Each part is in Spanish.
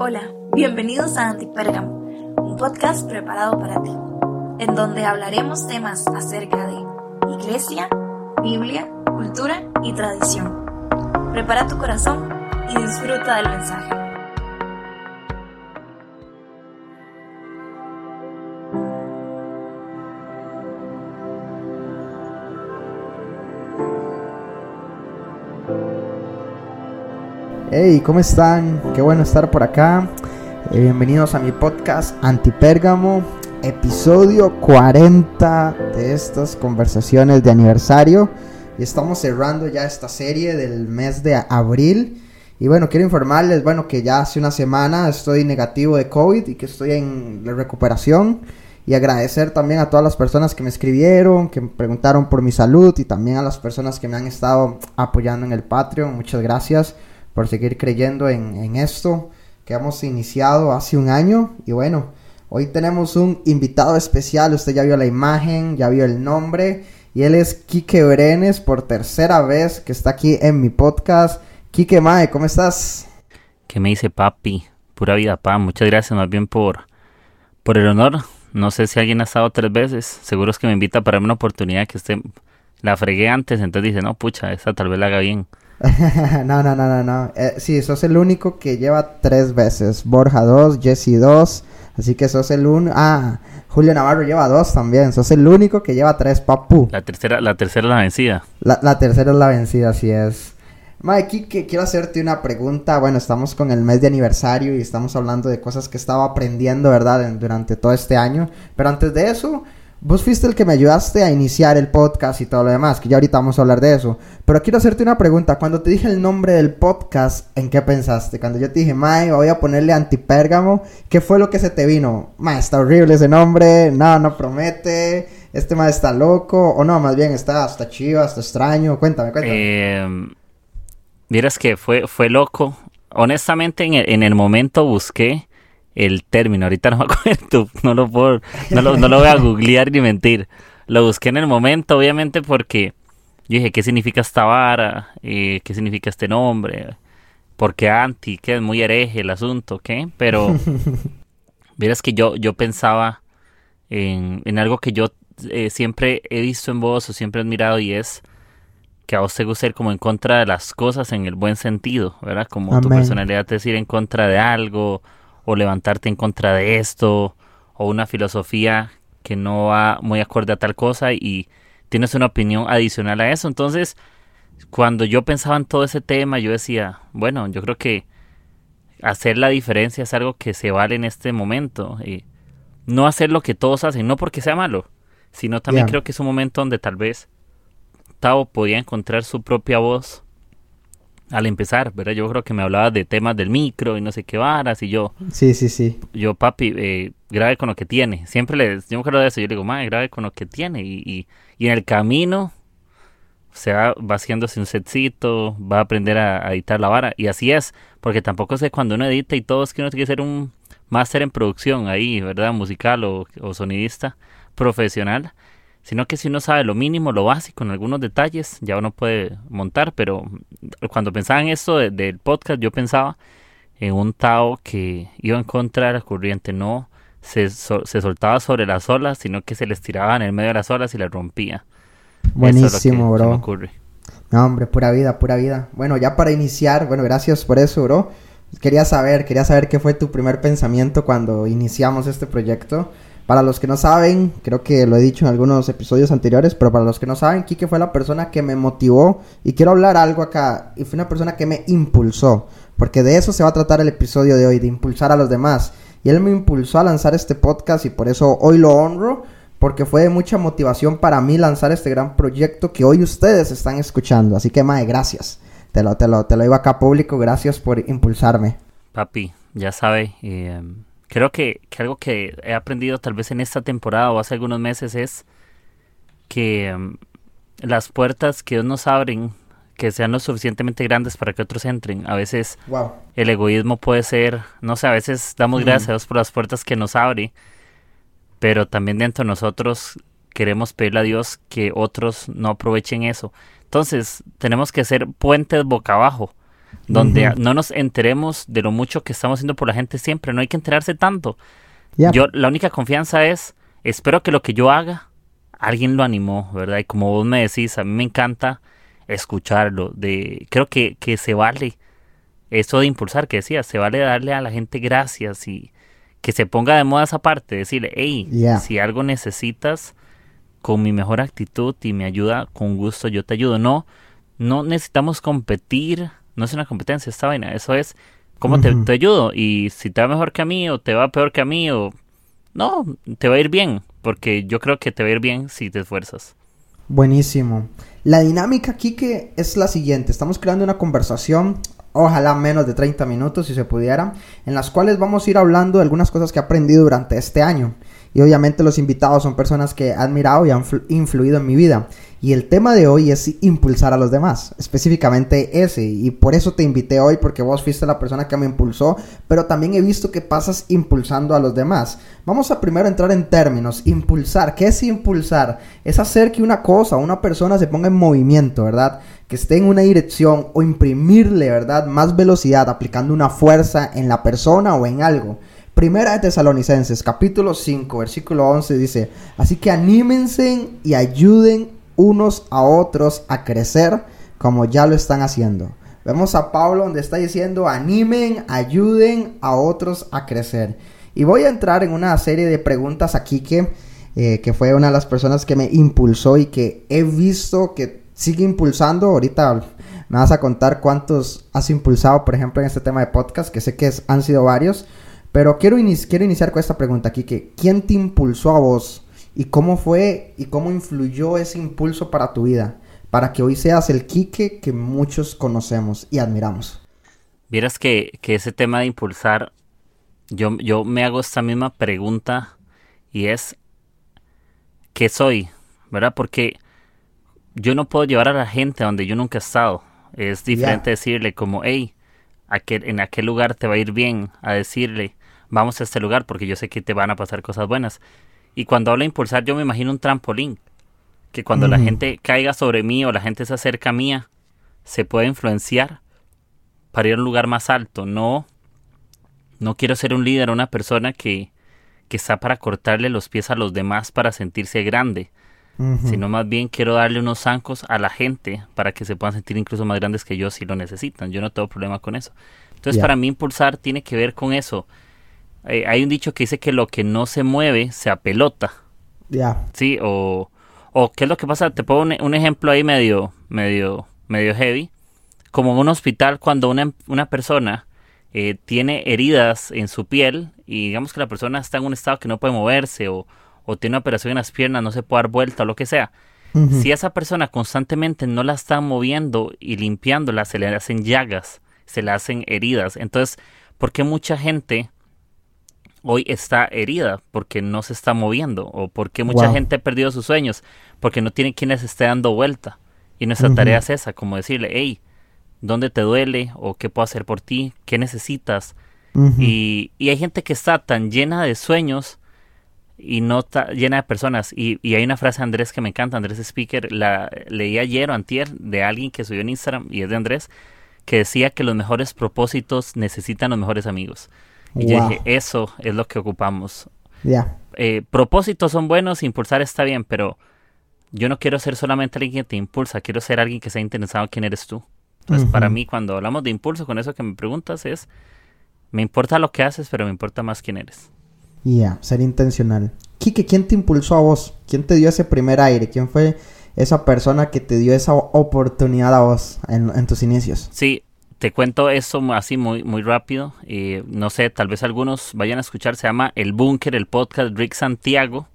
Hola, bienvenidos a Antipérgamo, un podcast preparado para ti, en donde hablaremos temas acerca de iglesia, Biblia, cultura y tradición. Prepara tu corazón y disfruta del mensaje. Hey, ¿cómo están? Qué bueno estar por acá. Eh, bienvenidos a mi podcast Antipérgamo, episodio 40 de estas conversaciones de aniversario. Y estamos cerrando ya esta serie del mes de abril. Y bueno, quiero informarles, bueno, que ya hace una semana estoy negativo de COVID y que estoy en la recuperación. Y agradecer también a todas las personas que me escribieron, que me preguntaron por mi salud y también a las personas que me han estado apoyando en el Patreon. Muchas gracias por seguir creyendo en, esto que hemos iniciado hace un año. Y bueno, hoy tenemos un invitado especial. Usted ya vio la imagen, ya vio el nombre. Y él es Quique Brenes por tercera vez que está aquí en mi podcast. Quique Mae, ¿cómo estás? ¿Qué me dice papi? Pura vida, pa. Muchas gracias más bien por, por el honor. No sé si alguien ha estado tres veces. Seguro es que me invita para una oportunidad que usted la fregué antes. Entonces dice, no, pucha, esa tal vez la haga bien. no, no, no, no, no. Eh, sí, sos el único que lleva tres veces. Borja dos, Jesse dos. Así que sos el uno. Ah, Julio Navarro lleva dos también. Sos el único que lleva tres, papu. La tercera, la tercera es la vencida. La, tercera es la vencida, así es. Mike, que quiero hacerte una pregunta. Bueno, estamos con el mes de aniversario y estamos hablando de cosas que estaba aprendiendo, ¿verdad? durante todo este año. Pero antes de eso, Vos fuiste el que me ayudaste a iniciar el podcast y todo lo demás, que ya ahorita vamos a hablar de eso. Pero quiero hacerte una pregunta. Cuando te dije el nombre del podcast, ¿en qué pensaste? Cuando yo te dije, Mae, voy a ponerle antipérgamo, ¿qué fue lo que se te vino? Mae, está horrible ese nombre, no, no promete, este Mae está loco, o no, más bien está hasta chiva, está extraño. Cuéntame, cuéntame. Eh, Miras que fue, fue loco. Honestamente, en en el momento busqué el término. Ahorita no me acuerdo, no lo puedo, no lo, no lo voy a googlear ni mentir. Lo busqué en el momento, obviamente, porque yo dije, ¿qué significa esta vara? Eh, ¿Qué significa este nombre? Porque anti, que es muy hereje el asunto, ¿qué? Pero, verás que yo, yo pensaba en, en algo que yo eh, siempre he visto en vos o siempre he admirado y es que a vos te gusta ir como en contra de las cosas en el buen sentido, ¿verdad? Como tu personalidad es ir en contra de algo o levantarte en contra de esto, o una filosofía que no va muy acorde a tal cosa y tienes una opinión adicional a eso. Entonces, cuando yo pensaba en todo ese tema, yo decía, bueno, yo creo que hacer la diferencia es algo que se vale en este momento. Y no hacer lo que todos hacen, no porque sea malo, sino también creo que es un momento donde tal vez Tao podía encontrar su propia voz al empezar, ¿verdad? Yo creo que me hablaba de temas del micro y no sé qué varas y yo... Sí, sí, sí. Yo, papi, eh, grabe con lo que tiene. Siempre le... Yo me acuerdo de eso. Yo le digo, madre, grabe con lo que tiene. Y, y, y, en el camino se va, va haciéndose un setcito, va a aprender a, editar la vara. Y así es, porque tampoco sé cuando uno edita y todo es que uno tiene que ser un máster en producción ahí, ¿verdad? Musical o, o sonidista profesional sino que si uno sabe lo mínimo, lo básico, en algunos detalles, ya uno puede montar, pero cuando pensaba en esto del podcast, yo pensaba en un Tao que iba en contra de la corriente, no se, se soltaba sobre las olas, sino que se les tiraba en el medio de las olas y las rompía. Buenísimo, bro. No, hombre, pura vida, pura vida. Bueno, ya para iniciar, bueno, gracias por eso, bro. Quería saber, quería saber qué fue tu primer pensamiento cuando iniciamos este proyecto. Para los que no saben, creo que lo he dicho en algunos episodios anteriores, pero para los que no saben, Kike fue la persona que me motivó y quiero hablar algo acá. Y fue una persona que me impulsó, porque de eso se va a tratar el episodio de hoy, de impulsar a los demás. Y él me impulsó a lanzar este podcast y por eso hoy lo honro, porque fue de mucha motivación para mí lanzar este gran proyecto que hoy ustedes están escuchando. Así que, Mae, gracias. Te lo, te lo, te lo digo acá público, gracias por impulsarme. Papi, ya sabe, eh, creo que, algo que he aprendido tal vez en esta temporada o hace algunos meses es que mm, las puertas que Dios nos abren, que sean lo suficientemente grandes para que otros entren. A veces el egoísmo puede ser, no sé, a veces damos gracias a Dios por las puertas que nos abre, pero también dentro de nosotros queremos pedirle a Dios que otros no aprovechen eso. Entonces, tenemos que ser puentes boca abajo donde no nos enteremos de lo mucho que estamos haciendo por la gente siempre, no hay que enterarse tanto. Yo, la única confianza es, espero que lo que yo haga, alguien lo animó, ¿verdad? Y como vos me decís, a mí me encanta escucharlo, de, creo que, que se vale eso de impulsar, que decías, se vale darle a la gente gracias y que se ponga de moda esa parte, decirle, hey, si algo necesitas, con mi mejor actitud y mi ayuda, con gusto yo te ayudo. No, no necesitamos competir, no es una competencia esta vaina, eso es cómo te, ayudo y si te va mejor que a mí o te va peor que a mí o no, te va a ir bien, porque yo creo que te va a ir bien si te esfuerzas. Buenísimo. La dinámica aquí que es la siguiente. Estamos creando una conversación, ojalá menos de 30 minutos si se pudiera, en las cuales vamos a ir hablando de algunas cosas que he aprendido durante este año. Y obviamente los invitados son personas que he admirado y han flu- influido en mi vida. Y el tema de hoy es impulsar a los demás, específicamente ese. Y por eso te invité hoy, porque vos fuiste la persona que me impulsó, pero también he visto que pasas impulsando a los demás. Vamos a primero entrar en términos. Impulsar, ¿qué es impulsar? Es hacer que una cosa, una persona se ponga en movimiento, ¿verdad? Que esté en una dirección o imprimirle, ¿verdad? Más velocidad aplicando una fuerza en la persona o en algo. Primera de Tesalonicenses, capítulo 5, versículo 11 dice, así que anímense y ayuden unos a otros a crecer como ya lo están haciendo. Vemos a Pablo donde está diciendo, animen, ayuden a otros a crecer. Y voy a entrar en una serie de preguntas aquí que, eh, que fue una de las personas que me impulsó y que he visto que sigue impulsando. Ahorita me vas a contar cuántos has impulsado, por ejemplo, en este tema de podcast, que sé que es- han sido varios. Pero quiero, quiero iniciar con esta pregunta aquí, que ¿quién te impulsó a vos? ¿Y cómo fue y cómo influyó ese impulso para tu vida? Para que hoy seas el Quique que muchos conocemos y admiramos. Vieras que, que ese tema de impulsar, yo, yo me hago esta misma pregunta y es, ¿qué soy? ¿Verdad? Porque yo no puedo llevar a la gente a donde yo nunca he estado. Es diferente decirle como, hey, aquel, en aquel lugar te va a ir bien, a decirle, vamos a este lugar porque yo sé que te van a pasar cosas buenas. Y cuando hablo de impulsar, yo me imagino un trampolín, que cuando la gente caiga sobre mí o la gente se acerca a mía, se puede influenciar para ir a un lugar más alto. No, no quiero ser un líder, una persona que, que está para cortarle los pies a los demás para sentirse grande, sino más bien quiero darle unos zancos a la gente para que se puedan sentir incluso más grandes que yo si lo necesitan. Yo no tengo problema con eso. Entonces, para mí impulsar tiene que ver con eso. Eh, hay un dicho que dice que lo que no se mueve se apelota. Ya. Sí, o, o qué es lo que pasa, te pongo un, un ejemplo ahí medio, medio, medio heavy, como en un hospital cuando una, una persona eh, tiene heridas en su piel y digamos que la persona está en un estado que no puede moverse o, o tiene una operación en las piernas, no se puede dar vuelta o lo que sea. Ujú. Si esa persona constantemente no la está moviendo y limpiándola, se le hacen llagas, se le hacen heridas. Entonces, ¿por qué mucha gente hoy está herida? Porque no se está moviendo. ¿O por qué mucha Wow. gente ha perdido sus sueños? Porque no tiene quien les esté dando vuelta. Y nuestra tarea es esa, como decirle, hey, ¿dónde te duele? ¿O qué puedo hacer por ti? ¿Qué necesitas? Y, y hay gente que está tan llena de sueños y no está llena de personas. Y, y hay una frase de Andrés que me encanta, Andrés Speaker, la leí ayer o antier de alguien que subió en Instagram y es de Andrés, que decía que los mejores propósitos necesitan los mejores amigos. Y yo Wow. dije, eso es lo que ocupamos. Ya. Eh, propósitos son buenos, impulsar está bien, pero yo no quiero ser solamente alguien que te impulsa, quiero ser alguien que sea interesado en quién eres tú. Entonces, Ujú. para mí, cuando hablamos de impulso, con eso que me preguntas es, me importa lo que haces, pero me importa más quién eres. Ya, ser intencional. Quique, ¿quién te impulsó a vos? ¿Quién te dio ese primer aire? ¿Quién fue esa persona que te dio esa oportunidad a vos en, en tus inicios? Sí, te cuento eso así muy, muy rápido. eh, no sé, tal vez algunos vayan a escuchar, se llama El Búnker, el podcast Rick Santiago.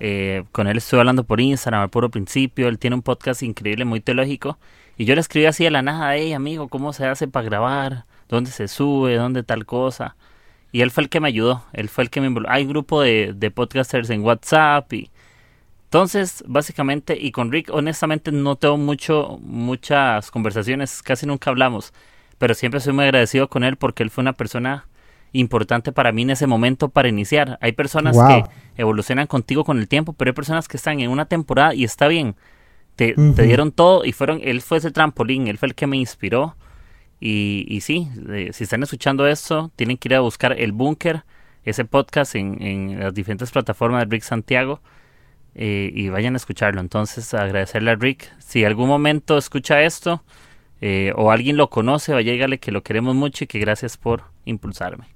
Eh, con él estuve hablando por Instagram al puro principio. Él tiene un podcast increíble, muy teológico. Y yo le escribí así de la nada, hey amigo, ¿cómo se hace para grabar? ¿Dónde se sube? ¿Dónde tal cosa? Y él fue el que me ayudó. Él fue el que me involucró. Hay un grupo de, de podcasters en WhatsApp y entonces, básicamente, y con Rick, honestamente, no tengo mucho, muchas conversaciones, casi nunca hablamos, pero siempre soy muy agradecido con él porque él fue una persona importante para mí en ese momento para iniciar. Hay personas Wow. que evolucionan contigo con el tiempo, pero hay personas que están en una temporada y está bien. Te, te dieron todo y fueron, él fue ese trampolín, él fue el que me inspiró Y, y sí, eh, si están escuchando esto, tienen que ir a buscar El Búnker, ese podcast en, en las diferentes plataformas de Rick Santiago. Eh, y vayan a escucharlo. Entonces, agradecerle a Rick. Si algún momento escucha esto eh, o alguien lo conoce, vaya dígale que lo queremos mucho y que gracias por impulsarme.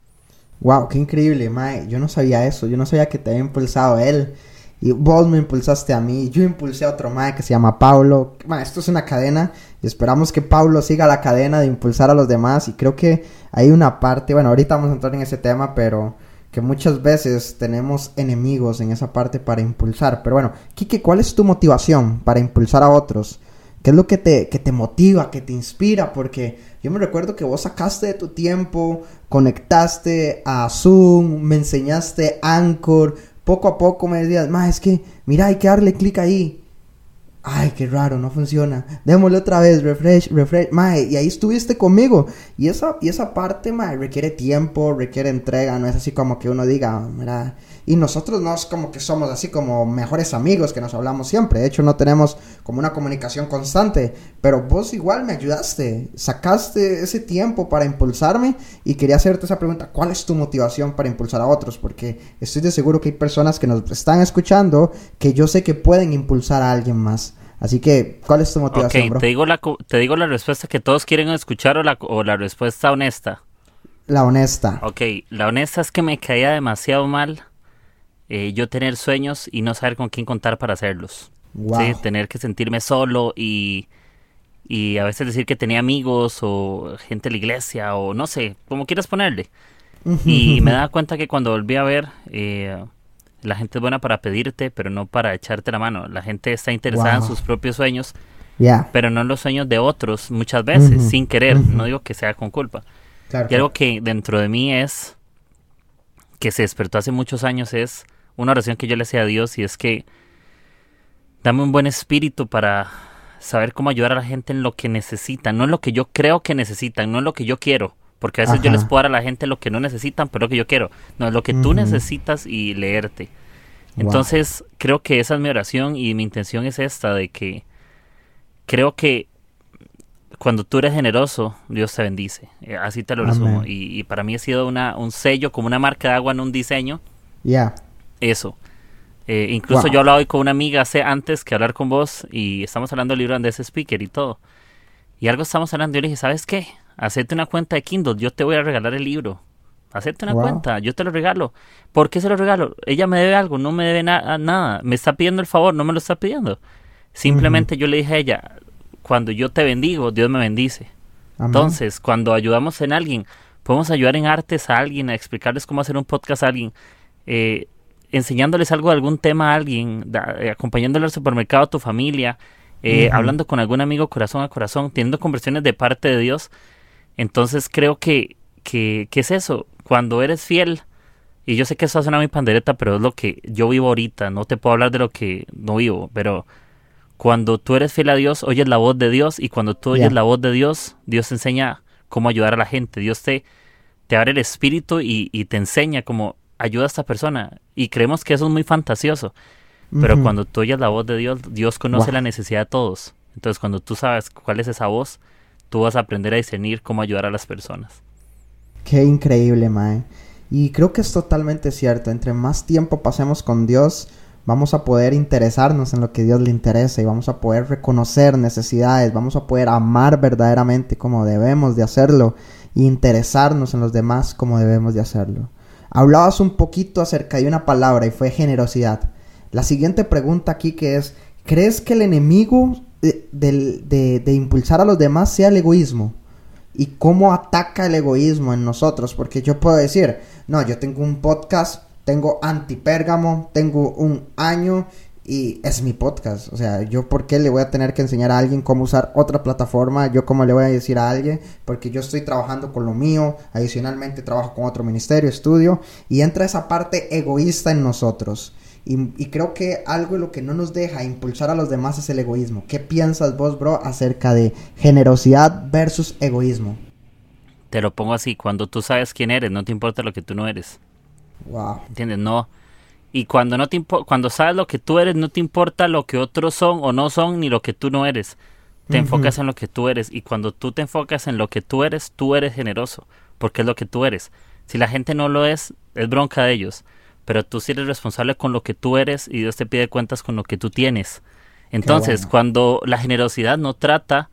Wow, qué increíble, Mae. Yo no sabía eso. Yo no sabía que te había impulsado él. Y vos me impulsaste a mí. Yo impulsé a otro Mae que se llama Pablo. Mae, esto es una cadena. Y esperamos que Pablo siga la cadena de impulsar a los demás. Y creo que hay una parte. Bueno, ahorita vamos a entrar en ese tema, pero que muchas veces tenemos enemigos en esa parte para impulsar. Pero bueno, Kike, ¿cuál es tu motivación para impulsar a otros? ¿Qué es lo que te, que te motiva, que te inspira? Porque yo me recuerdo que vos sacaste de tu tiempo, conectaste a Zoom, me enseñaste Anchor, poco a poco me decías, ma, es que, mira, hay que darle clic ahí. Ay, qué raro, no funciona. Démosle otra vez, refresh, refresh. Mae, y ahí estuviste conmigo. Y esa, y esa parte, mae, requiere tiempo, requiere entrega. No es así como que uno diga, mira. Y nosotros no es como que somos así como mejores amigos que nos hablamos siempre. De hecho, no tenemos como una comunicación constante. Pero vos igual me ayudaste. Sacaste ese tiempo para impulsarme. Y quería hacerte esa pregunta. ¿Cuál es tu motivación para impulsar a otros? Porque estoy de seguro que hay personas que nos están escuchando que yo sé que pueden impulsar a alguien más. Así que, ¿cuál es tu motivación, Ok, bro? te digo, la, te digo la respuesta que todos quieren escuchar o la, o la respuesta honesta. La honesta. Ok, la honesta es que me caía demasiado mal eh, yo tener sueños y no saber con quién contar para hacerlos. Wow. Sí, tener que sentirme solo y, y a veces decir que tenía amigos o gente de la iglesia o no sé, como quieras ponerle. Y me daba cuenta que cuando volví a ver, eh, la gente es buena para pedirte, pero no para echarte la mano. La gente está interesada en sus propios sueños, pero no en los sueños de otros muchas veces, sin querer. No digo que sea con culpa. Claro. Y algo que dentro de mí es, que se despertó hace muchos años, es una oración que yo le hacía a Dios y es que dame un buen espíritu para saber cómo ayudar a la gente en lo que necesitan, no en lo que yo creo que necesitan, no en lo que yo quiero. Porque a veces yo les puedo dar a la gente lo que no necesitan, pero lo que yo quiero. No, es lo que tú necesitas y leerte. Wow. Entonces, creo que esa es mi oración y mi intención es esta, de que creo que cuando tú eres generoso, Dios te bendice. Eh, Así te lo resumo. Y, y para mí ha sido una, un sello, como una marca de agua en un diseño, Ya. eso. Eh, incluso Wow. yo hablaba hoy con una amiga hace antes que hablar con vos y estamos hablando del libro de Andrés Speaker y todo. Y algo estamos hablando y yo le dije, ¿sabes qué? Hacete una cuenta de Kindle, yo te voy a regalar el libro. Hacete una Wow. cuenta, yo te lo regalo. ¿Por qué se lo regalo? Ella me debe algo, no me debe na- nada. Me está pidiendo el favor, no me lo está pidiendo. Simplemente yo le dije a ella, cuando yo te bendigo, Dios me bendice. Amén. Entonces, cuando ayudamos en alguien, podemos ayudar en artes a alguien, a explicarles cómo hacer un podcast a alguien, eh, enseñándoles algo de algún tema a alguien, da- eh, acompañándole al supermercado a tu familia, eh, hablando con algún amigo corazón a corazón, teniendo conversaciones de parte de Dios. Entonces creo que, que, que es eso, cuando eres fiel, y yo sé que eso suena muy pandereta, pero es lo que yo vivo ahorita, no te puedo hablar de lo que no vivo, pero cuando tú eres fiel a Dios, oyes la voz de Dios y cuando tú oyes la voz de Dios, Dios te enseña cómo ayudar a la gente, Dios te, te abre el espíritu y, y te enseña cómo ayuda a esta persona. Y creemos que eso es muy fantasioso, pero cuando tú oyes la voz de Dios, Dios conoce Wow. la necesidad de todos. Entonces cuando tú sabes cuál es esa voz, tú vas a aprender a discernir cómo ayudar a las personas. Qué increíble, Mae. Y creo que es totalmente cierto. Entre más tiempo pasemos con Dios, vamos a poder interesarnos en lo que Dios le interesa y vamos a poder reconocer necesidades, vamos a poder amar verdaderamente como debemos de hacerlo e interesarnos en los demás como debemos de hacerlo. Hablabas un poquito acerca de una palabra y fue generosidad. La siguiente pregunta aquí que es, ¿crees que el enemigo de, de- de impulsar a los demás sea el egoísmo? y cómo ataca el egoísmo en nosotros. Porque yo puedo decir, no, yo tengo un podcast, tengo antipérgamo, tengo un año y es mi podcast. O sea, yo por qué le voy a tener que enseñar a alguien cómo usar otra plataforma, yo cómo le voy a decir a alguien, porque yo estoy trabajando con lo mío, adicionalmente trabajo con otro ministerio, estudio, y entra esa parte egoísta en nosotros. Y, y creo que algo de lo que no nos deja impulsar a los demás es el egoísmo. ¿Qué piensas vos, bro, acerca de generosidad versus egoísmo? Te lo pongo así, cuando tú sabes quién eres, no te importa lo que tú no eres. Wow. ¿Entiendes? No. Y cuando no te cuando sabes lo que tú eres, no te importa lo que otros son o no son, ni lo que tú no eres. te enfocas en lo que tú eres y cuando tú te enfocas en lo que tú eres, tú eres generoso, porque es lo que tú eres. Si la gente no lo es, es bronca de ellos, pero tú sí eres responsable con lo que tú eres y Dios te pide cuentas con lo que tú tienes. Entonces, bueno. cuando la generosidad no trata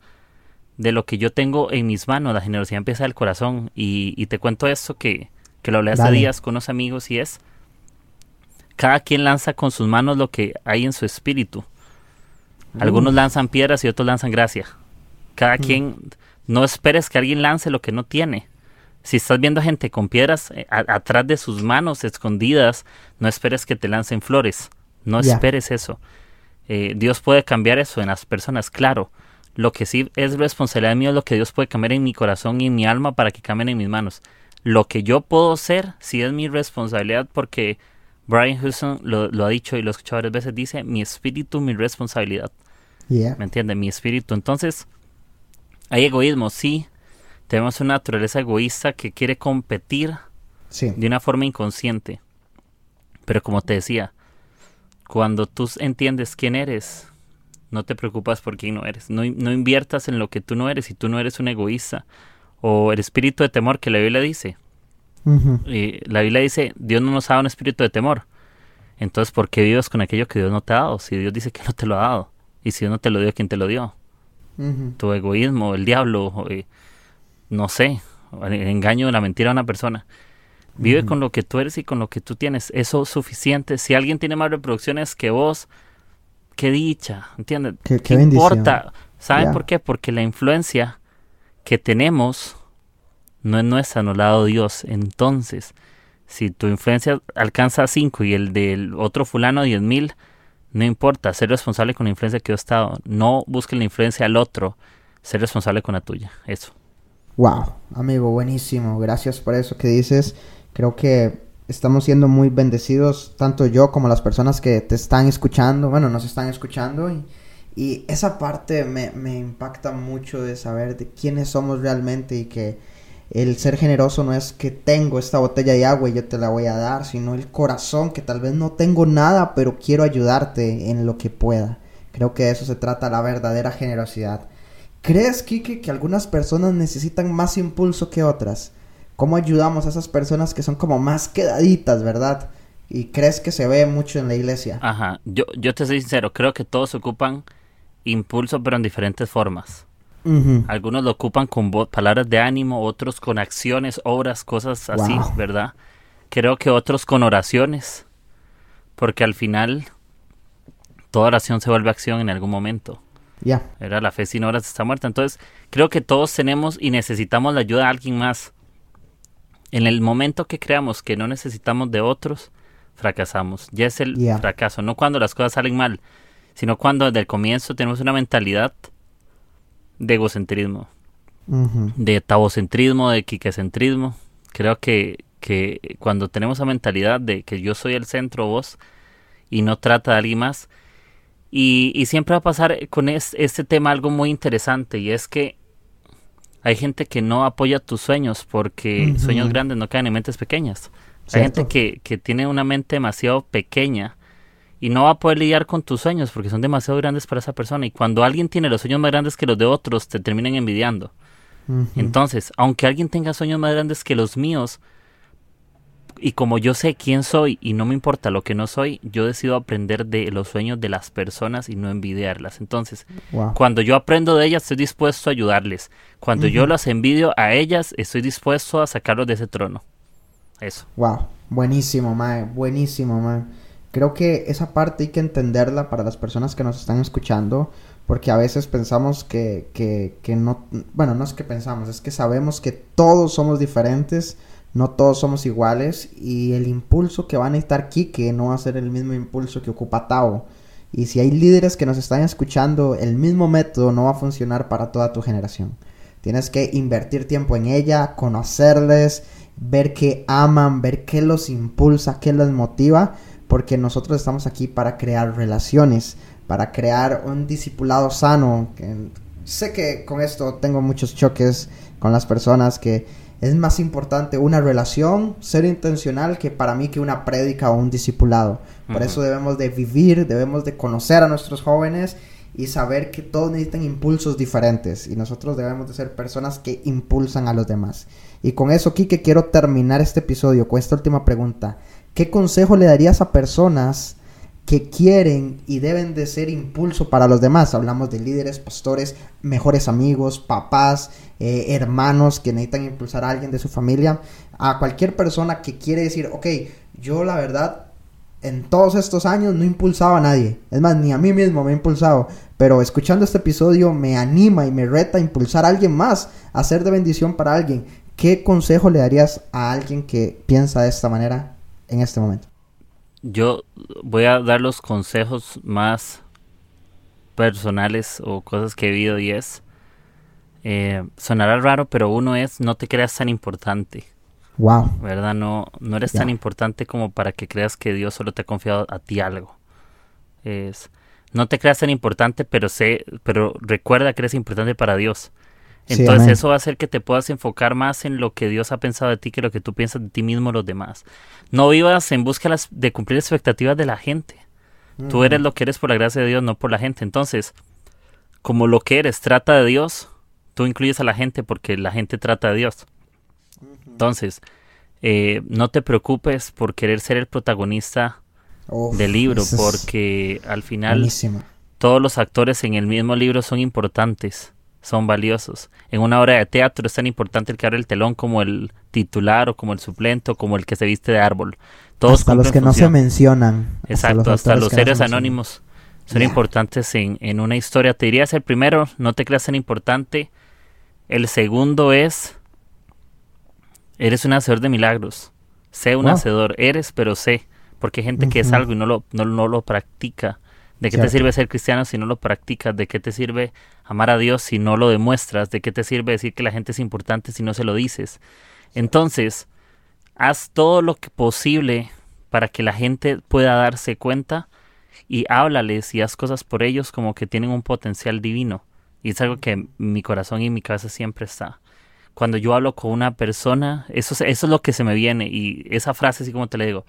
de lo que yo tengo en mis manos, la generosidad empieza del corazón y, y te cuento esto que, que lo hablé hace días con unos amigos y es, cada quien lanza con sus manos lo que hay en su espíritu. Algunos Uh. lanzan piedras y otros lanzan gracia. Cada Mm. quien, no esperes que alguien lance lo que no tiene. Si estás viendo gente con piedras eh, a- atrás de sus manos escondidas, no esperes que te lancen flores. No esperes eso. Eh, Dios puede cambiar eso en las personas, claro. Lo que sí es responsabilidad mía es lo que Dios puede cambiar en mi corazón y en mi alma para que cambien en mis manos. Lo que yo puedo ser, sí es mi responsabilidad porque Brian Houston lo, lo ha dicho y lo he escuchado varias veces, dice, mi espíritu, mi responsabilidad. Yeah. ¿Me entiende? Mi espíritu. Entonces, hay egoísmo, sí. Tenemos una naturaleza egoísta que quiere competir Sí. de una forma inconsciente. Pero como te decía, cuando tú entiendes quién eres, no te preocupas por quién no eres. No, no inviertas en lo que tú no eres y tú no eres un egoísta. O el espíritu de temor que la Biblia dice. Eh, la Biblia dice, Dios no nos ha dado un espíritu de temor. Entonces, ¿por qué vives con aquello que Dios no te ha dado? Si Dios dice que no te lo ha dado. Y si Dios no te lo dio, ¿quién te lo dio? Tu egoísmo, el diablo, o, eh, no sé, el engaño, la mentira a una persona. Vive con lo que tú eres y con lo que tú tienes. Eso es suficiente. Si alguien tiene más reproducciones que vos, qué dicha, ¿entiendes? Qué- importa? ¿Saben por qué? Porque la influencia que tenemos no es nuestra, nos la ha dado Dios. Entonces, si tu influencia alcanza 5 y el del otro fulano 10 mil, no importa, ser responsable con la influencia que te ha dado. No busques la influencia al otro, ser responsable con la tuya. Eso. Wow, amigo, buenísimo. Gracias por eso que dices. Creo que estamos siendo muy bendecidos, tanto yo como las personas que te están escuchando, bueno, nos están escuchando. Y, esa parte me, me impacta mucho de saber de quiénes somos realmente y que el ser generoso no es que tengo esta botella de agua y yo te la voy a dar, sino el corazón que tal vez no tengo nada, pero quiero ayudarte en lo que pueda. Creo que de eso se trata la verdadera generosidad. ¿Crees, Kike, que algunas personas necesitan más impulso que otras? ¿Cómo ayudamos a esas personas que son como más quedaditas, verdad? ¿Y crees que se ve mucho en la iglesia? Ajá, yo, yo te soy sincero, creo que todos ocupan impulso, pero en diferentes formas. Algunos lo ocupan con palabras de ánimo, otros con acciones, obras, cosas así, Wow. ¿verdad? Creo que otros con oraciones, porque al final toda oración se vuelve acción en algún momento. Ya. Era la fe sin obras está muerta. Entonces, creo que todos tenemos y necesitamos la ayuda de alguien más. En el momento que creamos que no necesitamos de otros, fracasamos. Ya es el Yeah. fracaso, no cuando las cosas salen mal, sino cuando desde el comienzo tenemos una mentalidad de egocentrismo, de tabocentrismo, de quiquecentrismo. Creo que, que cuando tenemos esa mentalidad de que yo soy el centro, vos, y no trata de alguien más, y, y siempre va a pasar con es- este tema algo muy interesante, y es que hay gente que no apoya tus sueños porque sueños grandes no caen en mentes pequeñas. Hay gente que, que tiene una mente demasiado pequeña y no va a poder lidiar con tus sueños porque son demasiado grandes para esa persona. Y cuando alguien tiene los sueños más grandes que los de otros, te terminan envidiando. Entonces, aunque alguien tenga sueños más grandes que los míos, y como yo sé quién soy y no me importa lo que no soy, yo decido aprender de los sueños de las personas y no envidiarlas. Entonces, Wow. cuando yo aprendo de ellas, estoy dispuesto a ayudarles. Cuando yo las envidio a ellas, estoy dispuesto a sacarlos de ese trono. Eso. Wow, buenísimo, Mae, buenísimo, Mae. Creo que esa parte hay que entenderla para las personas que nos están escuchando, porque a veces pensamos que, que, que no, bueno, no es que pensamos, es que sabemos que todos somos diferentes, no todos somos iguales, y el impulso que va a necesitar Kike no va a ser el mismo impulso que ocupa Tao. Y si hay líderes que nos están escuchando, el mismo método no va a funcionar para toda tu generación. Tienes que invertir tiempo en ella, conocerles, ver qué aman, ver qué los impulsa, qué los motiva, porque nosotros estamos aquí para crear relaciones, para crear un discipulado sano. sé que con esto tengo muchos choques con las personas que es más importante una relación, ser intencional, que para mí que una prédica o un discipulado. Por eso debemos de vivir, debemos de conocer a nuestros jóvenes y saber que todos necesitan impulsos diferentes y nosotros debemos de ser personas que impulsan a los demás. Y con eso, Kike, quiero terminar este episodio con esta última pregunta. ¿Qué consejo le darías a personas que quieren y deben de ser impulso para los demás? Hablamos de líderes, pastores, mejores amigos, papás, eh, hermanos que necesitan impulsar a alguien de su familia. A cualquier persona que quiere decir, ok, yo la verdad en todos estos años no impulsaba a nadie. Es más, ni a mí mismo me he impulsado. Pero escuchando este episodio me anima y me reta a impulsar a alguien más, a ser de bendición para alguien. ¿Qué consejo le darías a alguien que piensa de esta manera en este momento? Yo voy a dar los consejos más personales o cosas que he vivido y es, eh, sonará raro, pero uno es no te creas tan importante. Wow. ¿Verdad? No, no eres tan importante como para que creas que Dios solo te ha confiado a ti algo. Es, no te creas tan importante, pero sé, pero recuerda que eres importante para Dios. Entonces eso va a hacer que te puedas enfocar más en lo que Dios ha pensado de ti que lo que tú piensas de ti mismo los demás. No vivas en busca de cumplir expectativas de la gente. Tú eres lo que eres por la gracia de Dios, no por la gente. Entonces, como lo que eres trata de Dios, tú incluyes a la gente porque la gente trata de Dios. Entonces, eh, no te preocupes por querer ser el protagonista del libro, porque al final todos los actores en el mismo libro son importantes, son valiosos. En una obra de teatro es tan importante el que abre el telón como el titular o como el suplente o como el que se viste de árbol. Todos hasta los que no se mencionan. Exacto, hasta los, seres anónimos son importantes en, en una historia. Te diría el primero, no te creas tan importante. El segundo es Eres un hacedor de milagros. Sé un hacedor. Eres, pero sé. Porque hay gente que es algo y no lo, no, lo practica. ¿De qué te sirve ser cristiano si no lo practicas? ¿De qué te sirve amar a Dios si no lo demuestras? ¿De qué te sirve decir que la gente es importante si no se lo dices? Entonces, haz todo lo que posible para que la gente pueda darse cuenta y háblales y haz cosas por ellos como que tienen un potencial divino. Y es algo que mi corazón y mi cabeza siempre está cuando yo hablo con una persona, eso, eso es lo que se me viene. Y esa frase, así como te la digo,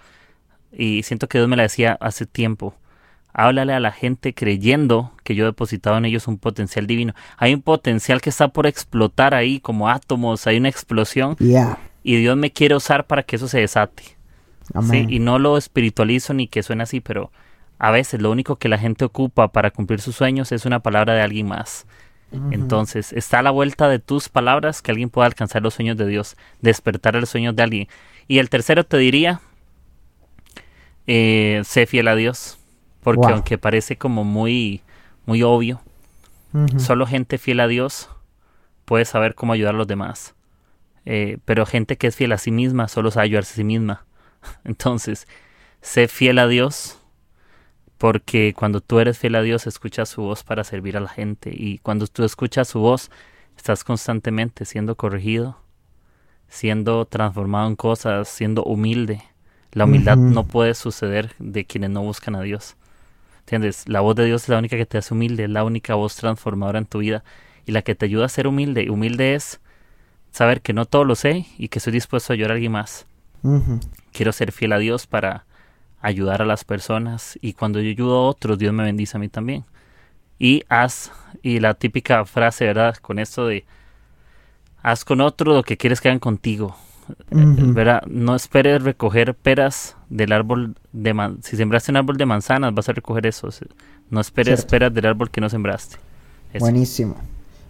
y siento que Dios me la decía hace tiempo. Háblale a la gente creyendo que yo he depositado en ellos un potencial divino. Hay un potencial que está por explotar ahí, como átomos, hay una explosión. Y Dios me quiere usar para que eso se desate. y no lo espiritualizo ni que suene así, pero a veces lo único que la gente ocupa para cumplir sus sueños es una palabra de alguien más. Entonces, está a la vuelta de tus palabras que alguien pueda alcanzar los sueños de Dios, despertar el sueño de alguien. Y el tercero te diría, eh, sé fiel a Dios, porque aunque parece como muy, muy obvio, solo gente fiel a Dios puede saber cómo ayudar a los demás. Eh, pero gente que es fiel a sí misma solo sabe ayudarse a sí misma. Entonces, sé fiel a Dios porque cuando tú eres fiel a Dios, escuchas su voz para servir a la gente. Y cuando tú escuchas su voz, estás constantemente siendo corregido, siendo transformado en cosas, siendo humilde. La humildad no puede suceder de quienes no buscan a Dios. ¿Entiendes? La voz de Dios es la única que te hace humilde, es la única voz transformadora en tu vida y la que te ayuda a ser humilde. Humilde es saber que no todo lo sé y que estoy dispuesto a ayudar a alguien más. Quiero ser fiel a Dios para ayudar a las personas y cuando yo ayudo a otros, Dios me bendice a mí también. Y haz, y la típica frase, ¿verdad? Con esto de, haz con otro lo que quieres que hagan contigo. ¿verdad? No esperes recoger peras del árbol de man si sembraste un árbol de manzanas vas a recoger eso. No esperes peras del árbol que no sembraste. Buenísimo.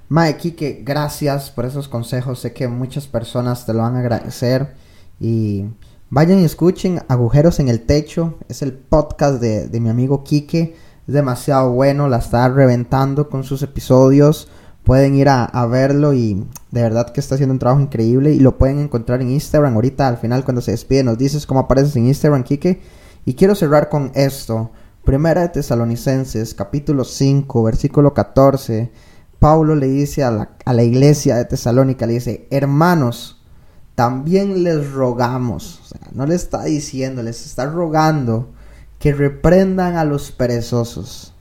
Mae, que gracias por esos consejos. Sé que muchas personas te lo van a agradecer y Vayan y escuchen Agujeros en el Techo. Es el podcast de, mi amigo Quique. Es demasiado bueno. La está reventando con sus episodios. Pueden ir a, verlo y de verdad que está haciendo un trabajo increíble. Y lo pueden encontrar en Instagram. Ahorita al final cuando se despide nos dices cómo apareces en Instagram, Quique. Y quiero cerrar con esto. Primera de Tesalonicenses, capítulo 5, versículo 14. Pablo le dice a la, a la iglesia de Tesalónica, le dice, hermanos, también les rogamos, no le está diciendo, les está rogando que reprendan a los perezosos.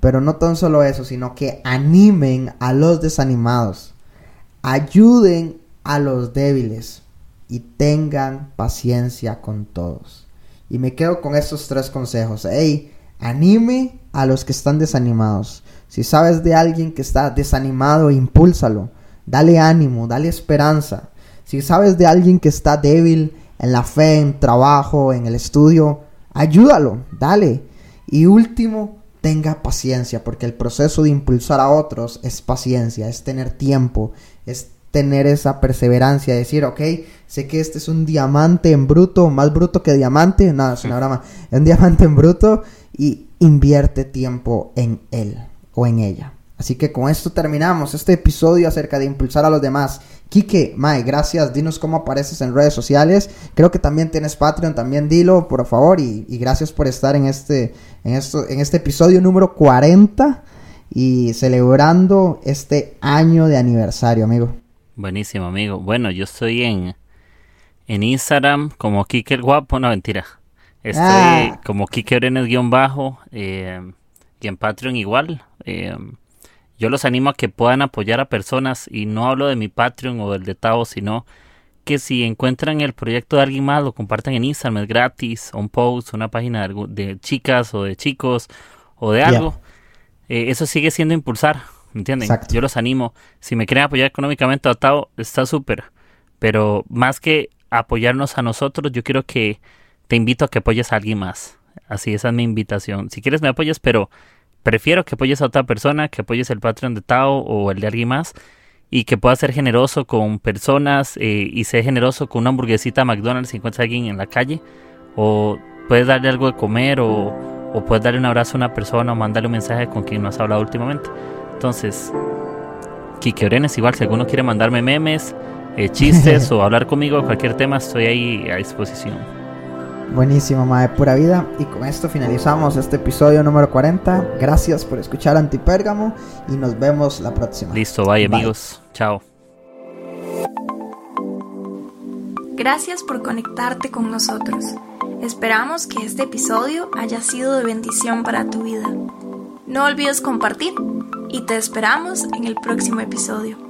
Pero no tan solo eso, sino que animen a los desanimados, ayuden a los débiles y tengan paciencia con todos. Y me quedo con estos tres consejos. Hey, Anime a los que están desanimados. Si sabes de alguien que está desanimado, impúlsalo. Dale ánimo, dale esperanza. Si sabes de alguien que está débil en la fe, en trabajo, en el estudio, ayúdalo, dale. Y último, tenga paciencia, porque el proceso de impulsar a otros es paciencia, es tener tiempo, es tener esa perseverancia, decir, ok, sé que este es un diamante en bruto, más bruto que diamante, nada, es una broma, es un diamante en bruto y invierte tiempo en él o en ella. Así que con esto terminamos este episodio acerca de impulsar a los demás. Quique, Mae, gracias. Dinos cómo apareces en redes sociales. Creo que también tienes Patreon, también dilo, por favor. Y, gracias por estar en este, en, esto, en este episodio número 40 y celebrando este año de aniversario, amigo. Buenísimo, amigo. Bueno, yo estoy en, en Instagram como Kike el Guapo, no mentira. Estoy ah. como Kike Orenes guion bajo eh, y en Patreon igual. Eh, yo los animo a que puedan apoyar a personas y no hablo de mi Patreon o del de Tavo, sino que si encuentran el proyecto de alguien más, lo compartan en Instagram, es gratis, un post, una página de, chicas o de chicos o de algo. Eh, eso sigue siendo impulsar ¿me entienden? Yo los animo. Si me quieren apoyar económicamente adaptado, está súper. Pero más que apoyarnos a nosotros, yo quiero que te invito a que apoyes a alguien más. Así, esa es mi invitación. Si quieres me apoyas, pero prefiero que apoyes a otra persona, que apoyes el Patreon de Tao o el de alguien más y que puedas ser generoso con personas eh, y ser generoso con una hamburguesita a McDonald's si encuentras a alguien en la calle o puedes darle algo de comer o, o puedes darle un abrazo a una persona o mandarle un mensaje con quien no has hablado últimamente. Entonces, Kike Orenes, igual si alguno quiere mandarme memes, eh, chistes o hablar conmigo, cualquier tema, estoy ahí a disposición. Buenísimo, Mae, pura vida. Y con esto finalizamos este episodio número 40. Gracias por escuchar Antipérgamo y nos vemos la próxima. Listo, bye. amigos. Chao. Gracias por conectarte con nosotros. Esperamos que este episodio haya sido de bendición para tu vida. No olvides compartir y te esperamos en el próximo episodio.